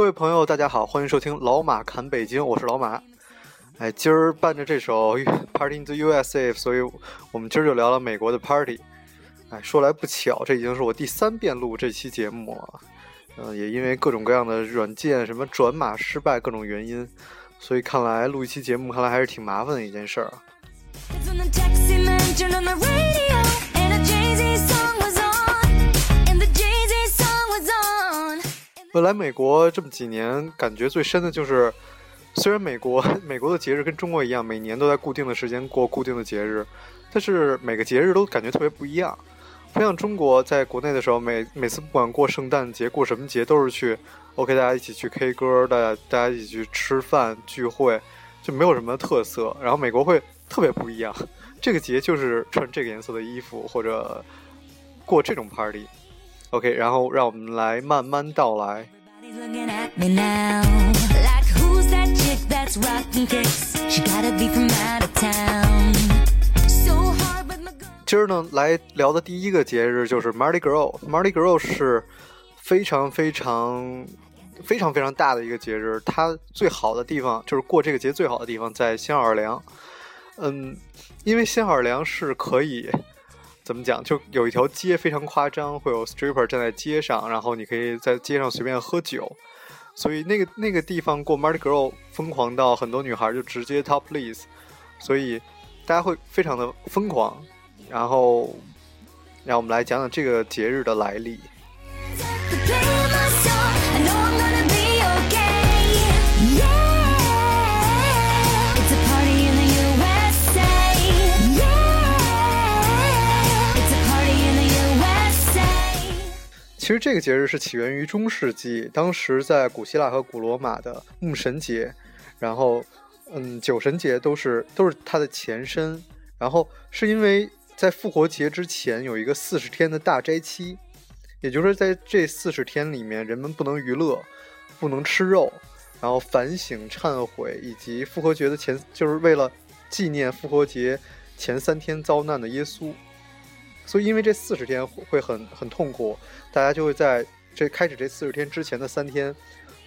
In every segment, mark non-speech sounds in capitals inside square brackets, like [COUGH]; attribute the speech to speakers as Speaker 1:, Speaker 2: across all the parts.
Speaker 1: 各位朋友，大家好，欢迎收听老马侃北京，我是老马。哎，今儿伴着这首《Party in the USA》，所以我们今儿就聊聊美国的 Party。哎，说来不巧，这已经是我第三遍录这期节目了。嗯，也因为各种各样的软件什么转码失败各种原因，所以看来录一期节目，看来还是挺麻烦的一件事儿。我来美国这么几年，感觉最深的就是，虽然美国 [LAUGHS] 美国的节日跟中国一样，每年都在固定的时间过固定的节日，但是每个节日都感觉特别不一样。不像中国在国内的时候，每每次不管过圣诞节过什么节，都是去 OK，大家一起去 K 歌，大家大家一起去吃饭聚会，就没有什么特色。然后美国会特别不一样，这个节就是穿这个颜色的衣服或者过这种 party。OK，然后让我们来慢慢道来。今儿呢，来聊的第一个节日就是 Mardi Gras。Mardi Gras 是非常非常非常非常大的一个节日，它最好的地方就是过这个节最好的地方在新奥尔良。嗯，因为新奥尔良是可以。怎么讲？就有一条街非常夸张，会有 stripper 站在街上，然后你可以在街上随便喝酒，所以那个那个地方过 Mardi Gras 疯狂到很多女孩就直接 topless，所以大家会非常的疯狂。然后，让我们来讲讲这个节日的来历。其实这个节日是起源于中世纪，当时在古希腊和古罗马的牧神节，然后，嗯，酒神节都是都是它的前身。然后是因为在复活节之前有一个四十天的大斋期，也就是在这四十天里面，人们不能娱乐，不能吃肉，然后反省忏悔，以及复活节的前就是为了纪念复活节前三天遭难的耶稣。所以，因为这四十天会很很痛苦，大家就会在这开始这四十天之前的三天，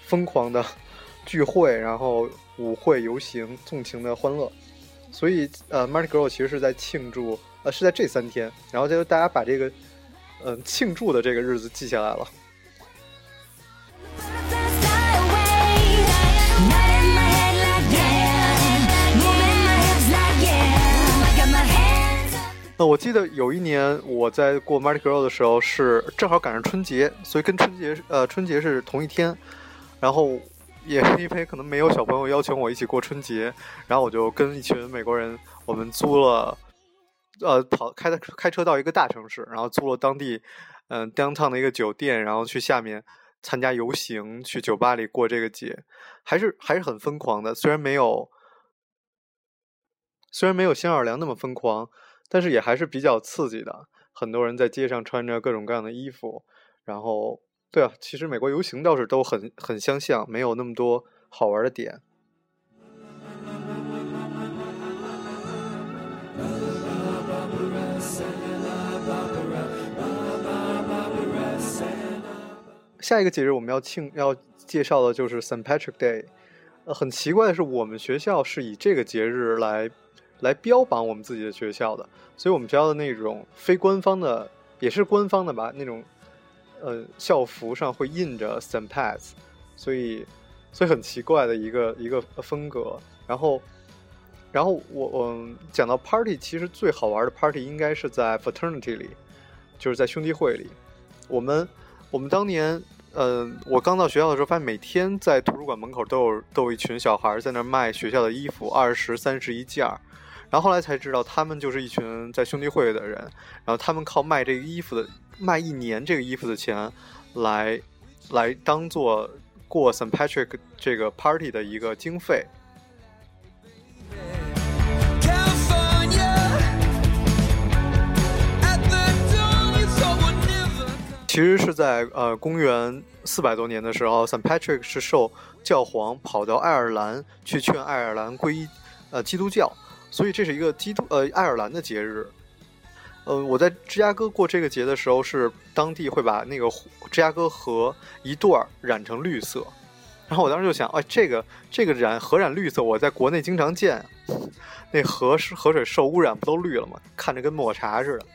Speaker 1: 疯狂的 [LAUGHS] 聚会，然后舞会、游行、纵情的欢乐。所以，呃，Mardi Gras 其实是在庆祝，呃，是在这三天，然后就大家把这个，嗯，庆祝的这个日子记下来了。我记得有一年我在过 Mardi Gras 的时候，是正好赶上春节，所以跟春节呃春节是同一天。然后也是因为可能没有小朋友邀请我一起过春节，然后我就跟一群美国人，我们租了呃跑开的开车到一个大城市，然后租了当地嗯 downtown 的一个酒店，然后去下面参加游行，去酒吧里过这个节，还是还是很疯狂的。虽然没有虽然没有新奥尔良那么疯狂。但是也还是比较刺激的，很多人在街上穿着各种各样的衣服，然后，对啊，其实美国游行倒是都很很相像，没有那么多好玩的点。下一个节日我们要庆要介绍的就是 Saint Patrick Day，呃，很奇怪的是，我们学校是以这个节日来。来标榜我们自己的学校的，所以我们学校的那种非官方的，也是官方的吧，那种，呃，校服上会印着 s a m p a t s 所以，所以很奇怪的一个一个风格。然后，然后我我讲到 party，其实最好玩的 party 应该是在 fraternity 里，就是在兄弟会里。我们我们当年，呃，我刚到学校的时候，发现每天在图书馆门口都有都有一群小孩在那卖学校的衣服，二十三十一件儿。然后后来才知道，他们就是一群在兄弟会的人，然后他们靠卖这个衣服的卖一年这个衣服的钱，来来当做过 St. Patrick 这个 party 的一个经费。其实是在呃公元四百多年的时候，Saint Patrick 是受教皇跑到爱尔兰去劝爱尔兰归呃基督教。所以这是一个基督呃爱尔兰的节日，呃，我在芝加哥过这个节的时候，是当地会把那个芝加哥河一段染成绿色，然后我当时就想，哎，这个这个染河染绿色，我在国内经常见，那河是河水受污染不都绿了吗？看着跟抹茶似的。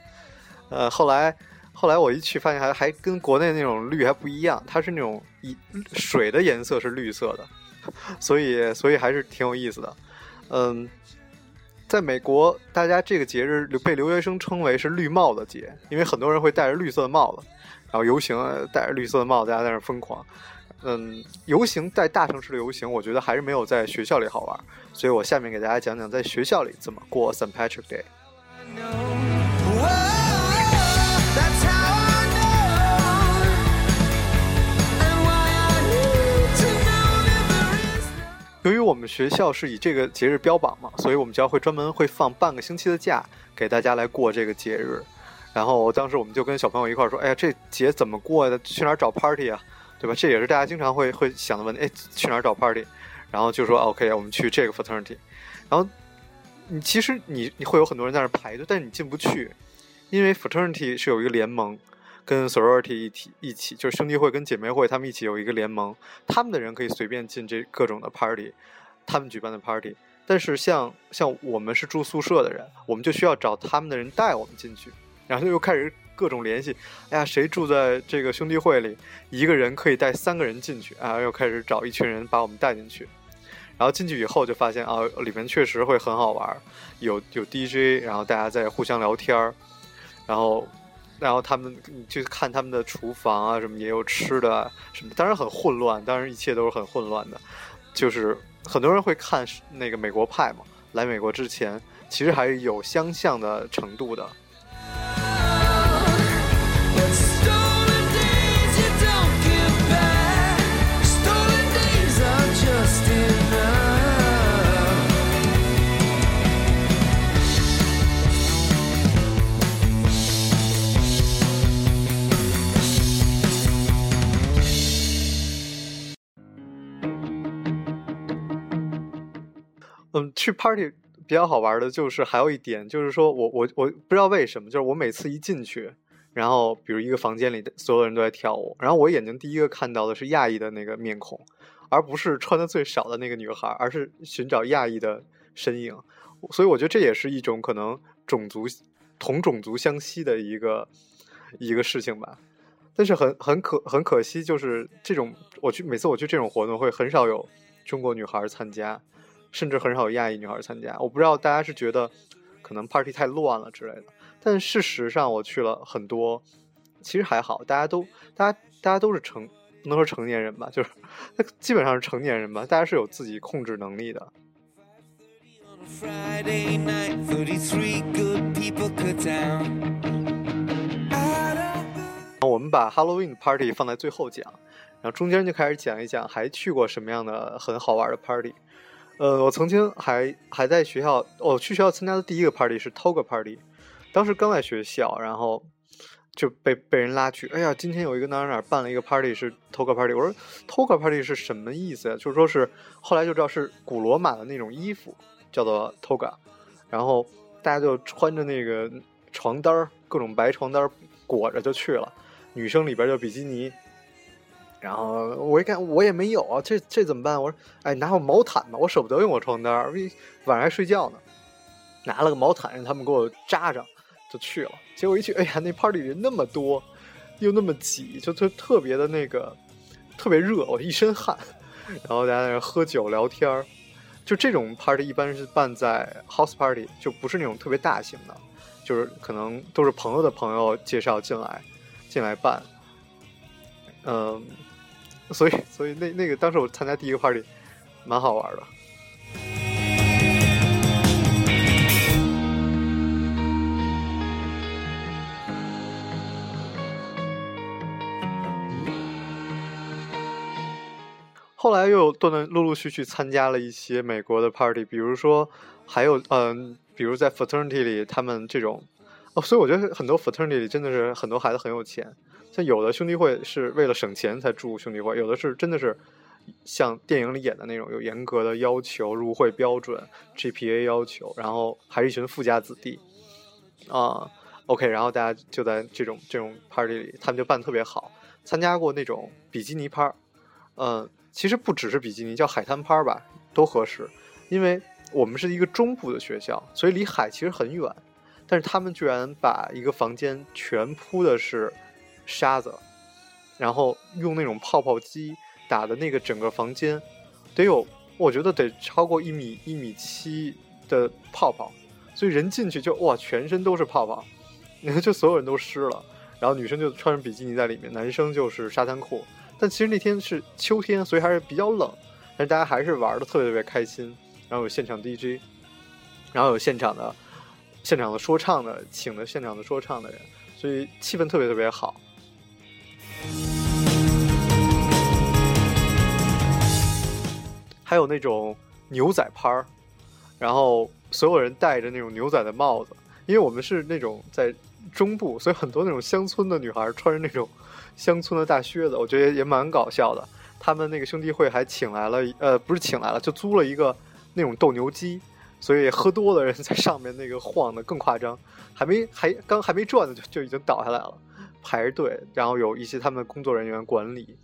Speaker 1: 呃，后来后来我一去发现还还跟国内那种绿还不一样，它是那种一水的颜色是绿色的，[LAUGHS] 所以所以还是挺有意思的。嗯，在美国，大家这个节日被留学生称为是绿帽子节，因为很多人会戴着绿色的帽子，然后游行戴着绿色的帽子，大家在那疯狂。嗯，游行在大城市的游行，我觉得还是没有在学校里好玩，所以我下面给大家讲讲在学校里怎么过 St. Patrick Day。由于我们学校是以这个节日标榜嘛，所以我们学校会专门会放半个星期的假给大家来过这个节日。然后当时我们就跟小朋友一块说：“哎呀，这节怎么过的？去哪儿找 party 啊？”对吧？这也是大家经常会会想的问题。哎，去哪儿找 party？然后就说 OK，我们去这个 fraternity。然后你其实你你会有很多人在那排队，但是你进不去，因为 fraternity 是有一个联盟，跟 sorority 一起一起，就是兄弟会跟姐妹会他们一起有一个联盟，他们的人可以随便进这各种的 party，他们举办的 party。但是像像我们是住宿舍的人，我们就需要找他们的人带我们进去，然后又开始。各种联系，哎呀，谁住在这个兄弟会里？一个人可以带三个人进去啊！又开始找一群人把我们带进去，然后进去以后就发现啊，里面确实会很好玩，有有 DJ，然后大家在互相聊天儿，然后然后他们就看他们的厨房啊，什么也有吃的什么，当然很混乱，当然一切都是很混乱的，就是很多人会看那个美国派嘛，来美国之前其实还是有相像的程度的。嗯，去 party 比较好玩的，就是还有一点，就是说我我我不知道为什么，就是我每次一进去，然后比如一个房间里所有人都在跳舞，然后我眼睛第一个看到的是亚裔的那个面孔，而不是穿的最少的那个女孩，而是寻找亚裔的身影，所以我觉得这也是一种可能种族同种族相吸的一个一个事情吧。但是很很可很可惜，就是这种我去每次我去这种活动会很少有中国女孩参加。甚至很少有亚裔女孩参加，我不知道大家是觉得可能 party 太乱了之类的，但事实上我去了很多，其实还好，大家都大家大家都是成不能说成年人吧，就是基本上是成年人吧，大家是有自己控制能力的。我们把 Halloween party 放在最后讲，然后中间就开始讲一讲还去过什么样的很好玩的 party。呃，我曾经还还在学校，我去学校参加的第一个 party 是 Toga Party，当时刚在学校，然后就被被人拉去，哎呀，今天有一个哪哪哪办了一个 party 是 Toga Party，我说 Toga Party 是什么意思呀？就是说是后来就知道是古罗马的那种衣服，叫做 Toga，然后大家就穿着那个床单，各种白床单裹着就去了，女生里边就比基尼。然后我一看，我也没有啊，这这怎么办？我说，哎，拿我毛毯吧，我舍不得用我床单儿，晚上还睡觉呢。拿了个毛毯，让他们给我扎上，就去了。结果一去，哎呀，那 party 人那么多，又那么挤，就特特别的那个，特别热，我一身汗。然后大家在那喝酒聊天儿，就这种 party 一般是办在 house party，就不是那种特别大型的，就是可能都是朋友的朋友介绍进来，进来办，嗯。所以，所以那那个当时我参加第一个 party，蛮好玩的。后来又断断陆陆续续参加了一些美国的 party，比如说还有嗯，比如在 fraternity 里，他们这种哦，所以我觉得很多 fraternity 里真的是很多孩子很有钱。像有的兄弟会是为了省钱才住兄弟会，有的是真的是像电影里演的那种，有严格的要求、入会标准、GPA 要求，然后还是一群富家子弟啊。OK，然后大家就在这种这种 party 里，他们就办特别好。参加过那种比基尼趴，嗯，其实不只是比基尼，叫海滩趴吧，都合适。因为我们是一个中部的学校，所以离海其实很远，但是他们居然把一个房间全铺的是沙子，然后用那种泡泡机打的那个整个房间，得有我觉得得超过一米一米七的泡泡，所以人进去就哇，全身都是泡泡，你看就所有人都湿了，然后女生就穿着比基尼在里面，男生就是沙滩裤。但其实那天是秋天，所以还是比较冷，但是大家还是玩的特别特别开心。然后有现场 DJ，然后有现场的现场的说唱的，请的现场的说唱的人，所以气氛特别特别好。还有那种牛仔趴儿，然后所有人戴着那种牛仔的帽子，因为我们是那种在中部，所以很多那种乡村的女孩穿着那种乡村的大靴子，我觉得也蛮搞笑的。他们那个兄弟会还请来了，呃，不是请来了，就租了一个那种斗牛机，所以喝多的人在上面那个晃的更夸张，还没还刚还没转呢就就已经倒下来了，排着队，然后有一些他们的工作人员管理，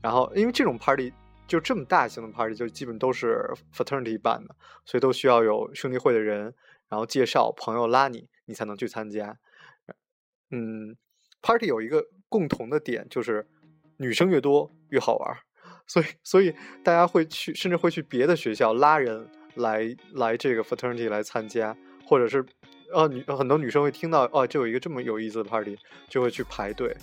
Speaker 1: 然后因为这种 party。就这么大型的 party，就基本都是 fraternity 办的，所以都需要有兄弟会的人，然后介绍朋友拉你，你才能去参加。嗯，party 有一个共同的点，就是女生越多越好玩，所以所以大家会去，甚至会去别的学校拉人来来这个 fraternity 来参加，或者是呃女很多女生会听到哦，就有一个这么有意思的 party，就会去排队，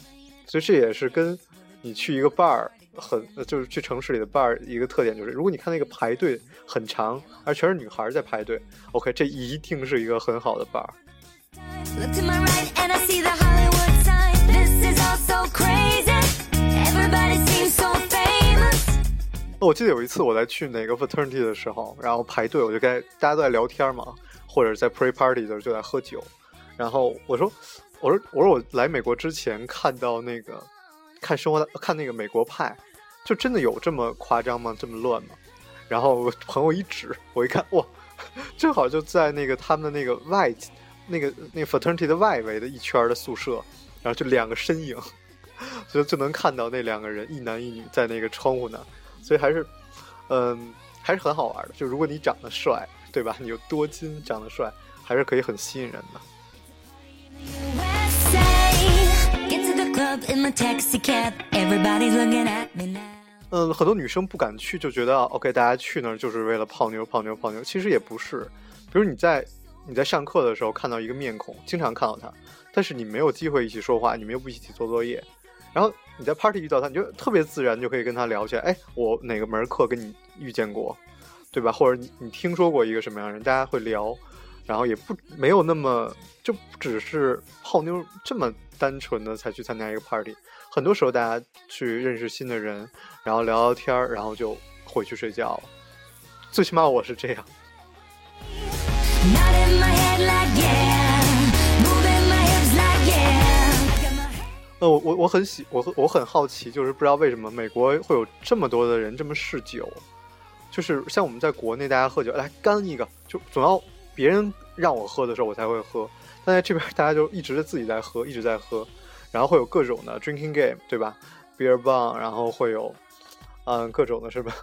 Speaker 1: 所以这也是跟你去一个 bar。很就是去城市里的 bar 一个特点就是，如果你看那个排队很长，而全是女孩在排队，OK，这一定是一个很好的 bar。我记得有一次我在去哪个 fraternity 的时候，然后排队，我就该大家都在聊天嘛，或者在 pre party 的时候就在喝酒，然后我说，我说，我说我来美国之前看到那个。看生活的看那个美国派，就真的有这么夸张吗？这么乱吗？然后朋友一指，我一看，哇，正好就在那个他们的那个外，那个那个 fraternity 的外围的一圈的宿舍，然后就两个身影，[LAUGHS] 就就能看到那两个人一男一女在那个窗户那，所以还是，嗯，还是很好玩的。就如果你长得帅，对吧？你有多金，长得帅，还是可以很吸引人的。嗯，很多女生不敢去，就觉得 OK，大家去那儿就是为了泡妞、泡妞、泡妞。其实也不是，比如你在你在上课的时候看到一个面孔，经常看到他，但是你没有机会一起说话，你们又不一起做作业，然后你在 party 遇到他，你就特别自然就可以跟他聊起来。哎，我哪个门课跟你遇见过，对吧？或者你你听说过一个什么样的人，大家会聊，然后也不没有那么就不只是泡妞这么。单纯的才去参加一个 party，很多时候大家去认识新的人，然后聊聊天儿，然后就回去睡觉了。最起码我是这样。呃，我我我很喜我我很好奇，就是不知道为什么美国会有这么多的人这么嗜酒，就是像我们在国内大家喝酒，来干一个，就总要别人让我喝的时候我才会喝。但在这边，大家就一直自己在喝，一直在喝，然后会有各种的 drinking game，对吧？beer bong，然后会有，嗯，各种的是吧？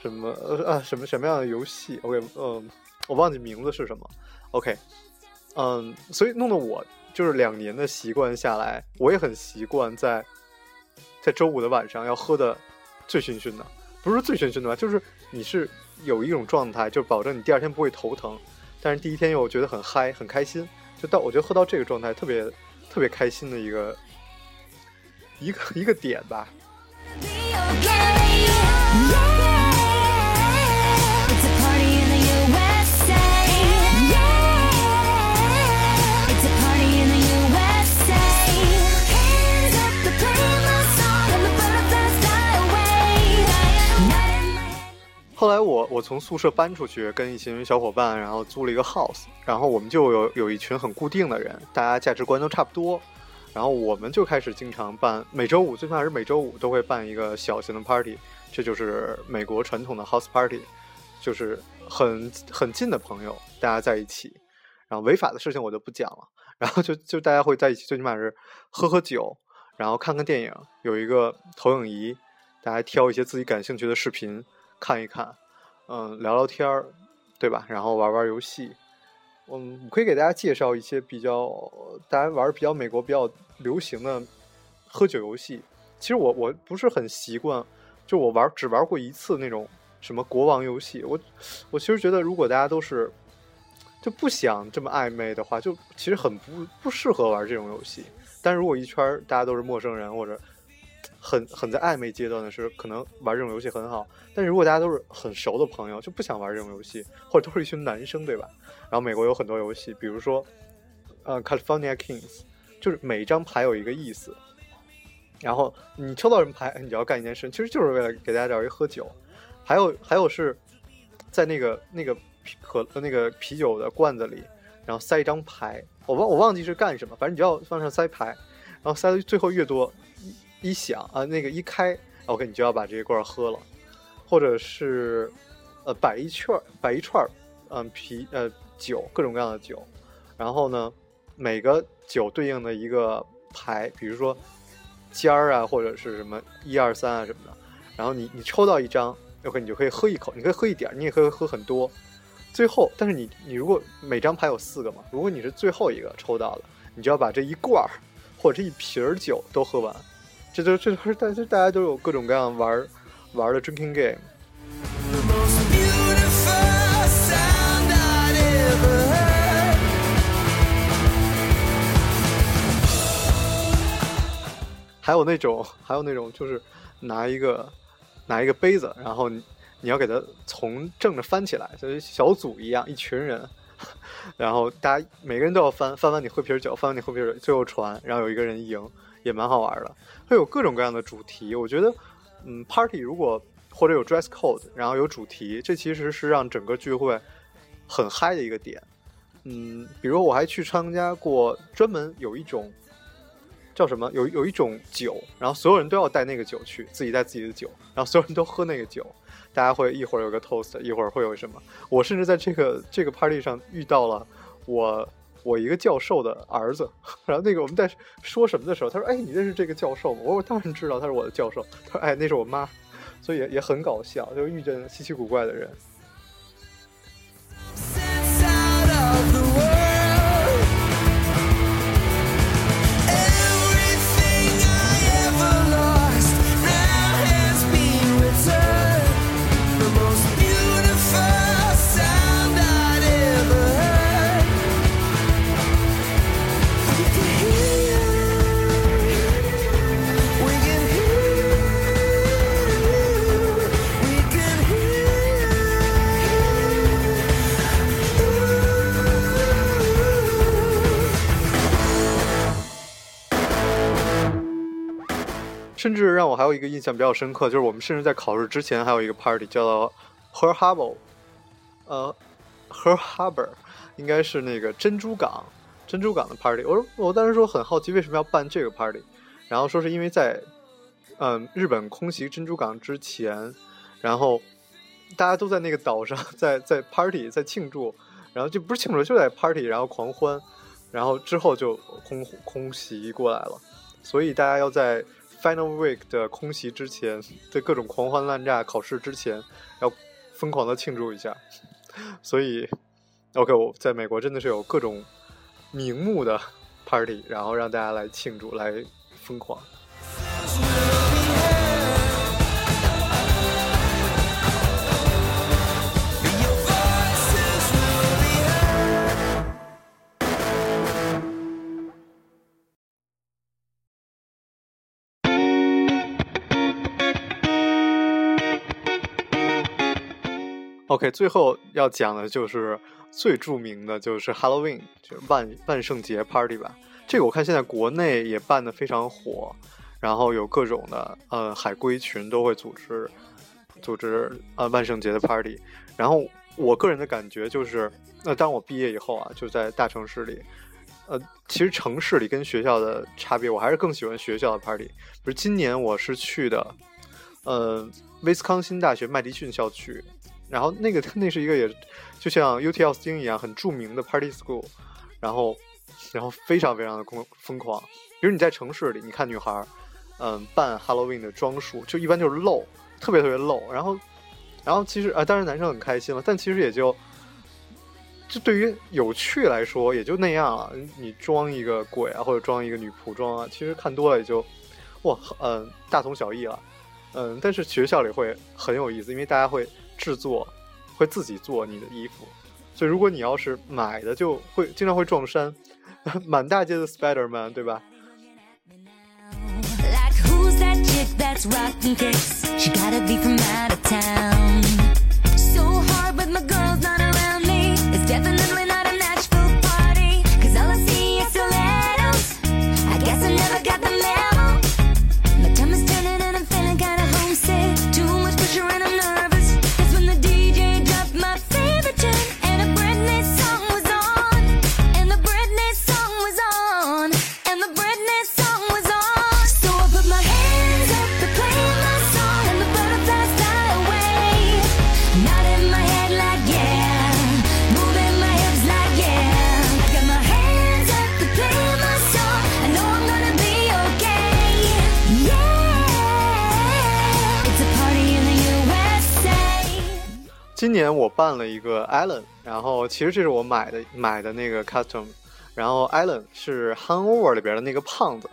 Speaker 1: 什么呃啊什么什么样的游戏？OK，嗯，我忘记名字是什么。OK，嗯，所以弄得我就是两年的习惯下来，我也很习惯在在周五的晚上要喝的醉醺醺的，不是醉醺醺的吧？就是你是有一种状态，就保证你第二天不会头疼，但是第一天又觉得很嗨，很开心。就到我觉得喝到这个状态特别特别开心的一个一个一个点吧。从宿舍搬出去，跟一群小伙伴，然后租了一个 house，然后我们就有有一群很固定的人，大家价值观都差不多，然后我们就开始经常办，每周五最起码是每周五都会办一个小型的 party，这就是美国传统的 house party，就是很很近的朋友大家在一起，然后违法的事情我就不讲了，然后就就大家会在一起，最起码是喝喝酒，然后看看电影，有一个投影仪。大家挑一些自己感兴趣的视频看一看，嗯，聊聊天儿，对吧？然后玩玩游戏。嗯，我可以给大家介绍一些比较大家玩比较美国比较流行的喝酒游戏。其实我我不是很习惯，就我玩只玩过一次那种什么国王游戏。我我其实觉得，如果大家都是就不想这么暧昧的话，就其实很不不适合玩这种游戏。但如果一圈大家都是陌生人或者很很在暧昧阶段的时候，可能玩这种游戏很好。但是如果大家都是很熟的朋友，就不想玩这种游戏，或者都是一群男生，对吧？然后美国有很多游戏，比如说呃，California Kings，就是每一张牌有一个意思。然后你抽到什么牌，你就要干一件事，其实就是为了给大家找一喝酒。还有还有是在那个那个可那个啤酒的罐子里，然后塞一张牌，我忘我忘记是干什么，反正你就要往上塞牌，然后塞的最后越多，一响啊那个一开，OK 你就要把这一罐喝了，或者是呃摆一圈摆一串嗯啤呃酒各种各样的酒，然后呢每个酒对应的一个牌，比如说。尖儿啊，或者是什么一二三啊什么的，然后你你抽到一张，OK，你就可以喝一口，你可以喝一点，你也可以喝很多。最后，但是你你如果每张牌有四个嘛，如果你是最后一个抽到的，你就要把这一罐儿或者这一瓶儿酒都喝完。这就这都是大家大家都有各种各样玩玩的 drinking game。还有那种，还有那种，就是拿一个拿一个杯子，然后你你要给它从正着翻起来，就是小组一样，一群人，[LAUGHS] 然后大家每个人都要翻，翻完你喝瓶酒，翻完你喝瓶酒，最后传，然后有一个人赢，也蛮好玩的。会有各种各样的主题，我觉得，嗯，party 如果或者有 dress code，然后有主题，这其实是让整个聚会很嗨的一个点。嗯，比如我还去参加过专门有一种。叫什么？有有一种酒，然后所有人都要带那个酒去，自己带自己的酒，然后所有人都喝那个酒。大家会一会儿有个 toast，一会儿会有什么？我甚至在这个这个 party 上遇到了我我一个教授的儿子。[LAUGHS] 然后那个我们在说什么的时候，他说：“哎，你认识这个教授吗？”我说：“我当然知道，他是我的教授。”他说：“哎，那是我妈。”所以也也很搞笑，就遇见稀奇古怪的人。甚至让我还有一个印象比较深刻，就是我们甚至在考试之前还有一个 party，叫做 Her Harbor，呃，Her Harbor 应该是那个珍珠港，珍珠港的 party。我说我当时说很好奇为什么要办这个 party，然后说是因为在嗯日本空袭珍珠港之前，然后大家都在那个岛上在在 party 在庆祝，然后就不是庆祝就在 party，然后狂欢，然后之后就空空袭过来了，所以大家要在。Final Week 的空袭之前，的各种狂欢滥炸，考试之前要疯狂的庆祝一下。[LAUGHS] 所以，OK，我在美国真的是有各种名目的 party，然后让大家来庆祝，来疯狂。OK，最后要讲的就是最著名的就是 Halloween，就万万圣节 Party 吧。这个我看现在国内也办的非常火，然后有各种的呃海归群都会组织组织呃万圣节的 Party。然后我个人的感觉就是，那当我毕业以后啊，就在大城市里，呃，其实城市里跟学校的差别，我还是更喜欢学校的 Party。比如今年我是去的，呃，威斯康星大学麦迪逊校区。然后那个 [LAUGHS] 那是一个也就像 UT 奥斯汀一样很著名的 Party School，然后然后非常非常的疯疯狂。比如你在城市里，你看女孩，嗯扮 Halloween 的装束，就一般就是露，特别特别露。然后，然后其实啊，当然男生很开心了，但其实也就，就对于有趣来说也就那样了。你装一个鬼啊，或者装一个女仆装啊，其实看多了也就，哇，嗯，大同小异了。嗯，但是学校里会很有意思，因为大家会制作，会自己做你的衣服。所以如果你要是买的，就会经常会撞衫，满大街的 Spider Man，对吧
Speaker 2: ？？Never got the man
Speaker 1: 今年我办了一个 Allen，然后其实这是我买的买的那个 custom，然后 Allen 是 Hangover 里边的那个胖子，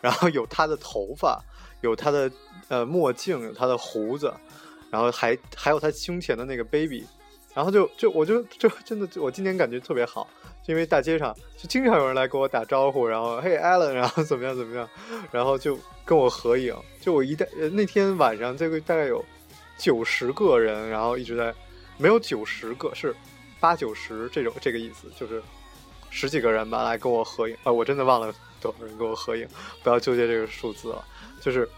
Speaker 1: 然后有他的头发，有他的呃墨镜，有他的胡子，然后还还有他胸前的那个 baby，然后就就我就就真的我今年感觉特别好，因为大街上就经常有人来跟我打招呼，然后嘿 Allen，然后怎么样怎么样，然后就跟我合影，就我一旦那天晚上这个大概有九十个人，然后一直在。没有九十个，是八九十这种这个意思，就是十几个人吧来跟我合影啊、我真的忘了多少人跟我合影，不要纠结这个数字了。就是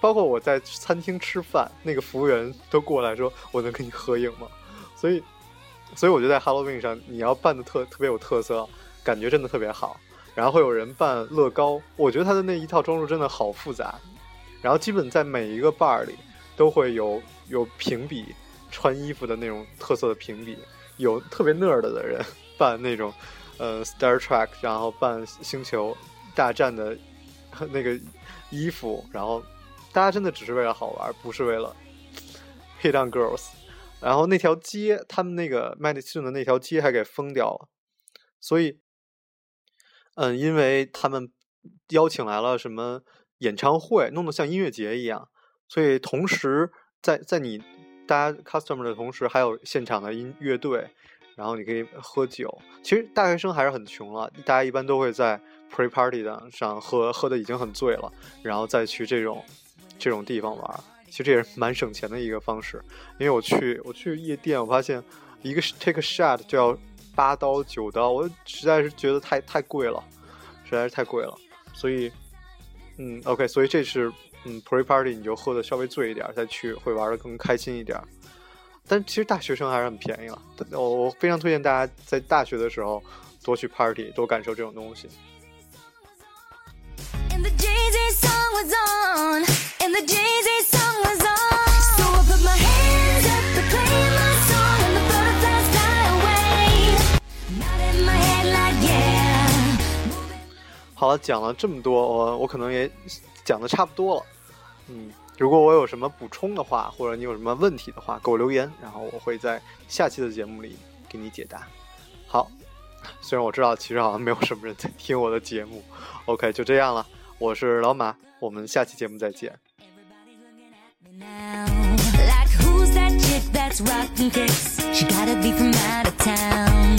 Speaker 1: 包括我在餐厅吃饭，那个服务员都过来说：“我能跟你合影吗？”所以，所以我觉得在 Halloween 上，你要扮的特特别有特色，感觉真的特别好。然后会有人扮乐高，我觉得他的那一套装束真的好复杂。然后基本在每一个 bar 里都会有有评比。穿衣服的那种特色的评比，有特别 nerd 的人扮那种，呃，Star Trek，然后扮星球大战的那个衣服，然后大家真的只是为了好玩，不是为了 hit on girls。然后那条街，他们那个麦迪逊的那条街还给封掉了，所以，嗯，因为他们邀请来了什么演唱会，弄得像音乐节一样，所以同时在在你。大家 customer 的同时，还有现场的音乐队，然后你可以喝酒。其实大学生还是很穷了，大家一般都会在 pre party 的上喝，喝的已经很醉了，然后再去这种这种地方玩。其实这也是蛮省钱的一个方式。因为我去我去夜店，我发现一个 take a shot 就要八刀九刀，我实在是觉得太太贵了，实在是太贵了。所以，嗯，OK，所以这是。嗯，pre party 你就喝的稍微醉一点，再去会玩的更开心一点。但其实大学生还是很便宜了，我我非常推荐大家在大学的时候多去 party，多感受这种东西。好了，讲了这么多，我我可能也讲的差不多了。嗯，如果我有什么补充的话，或者你有什么问题的话，给我留言，然后我会在下期的节目里给你解答。好，虽然我知道其实好像没有什么人在听我的节目，[LAUGHS] OK，就这样了。我是老马，我们下期节目再见。
Speaker 2: Like who's that chick that's rocking kiss gotta be from out of town.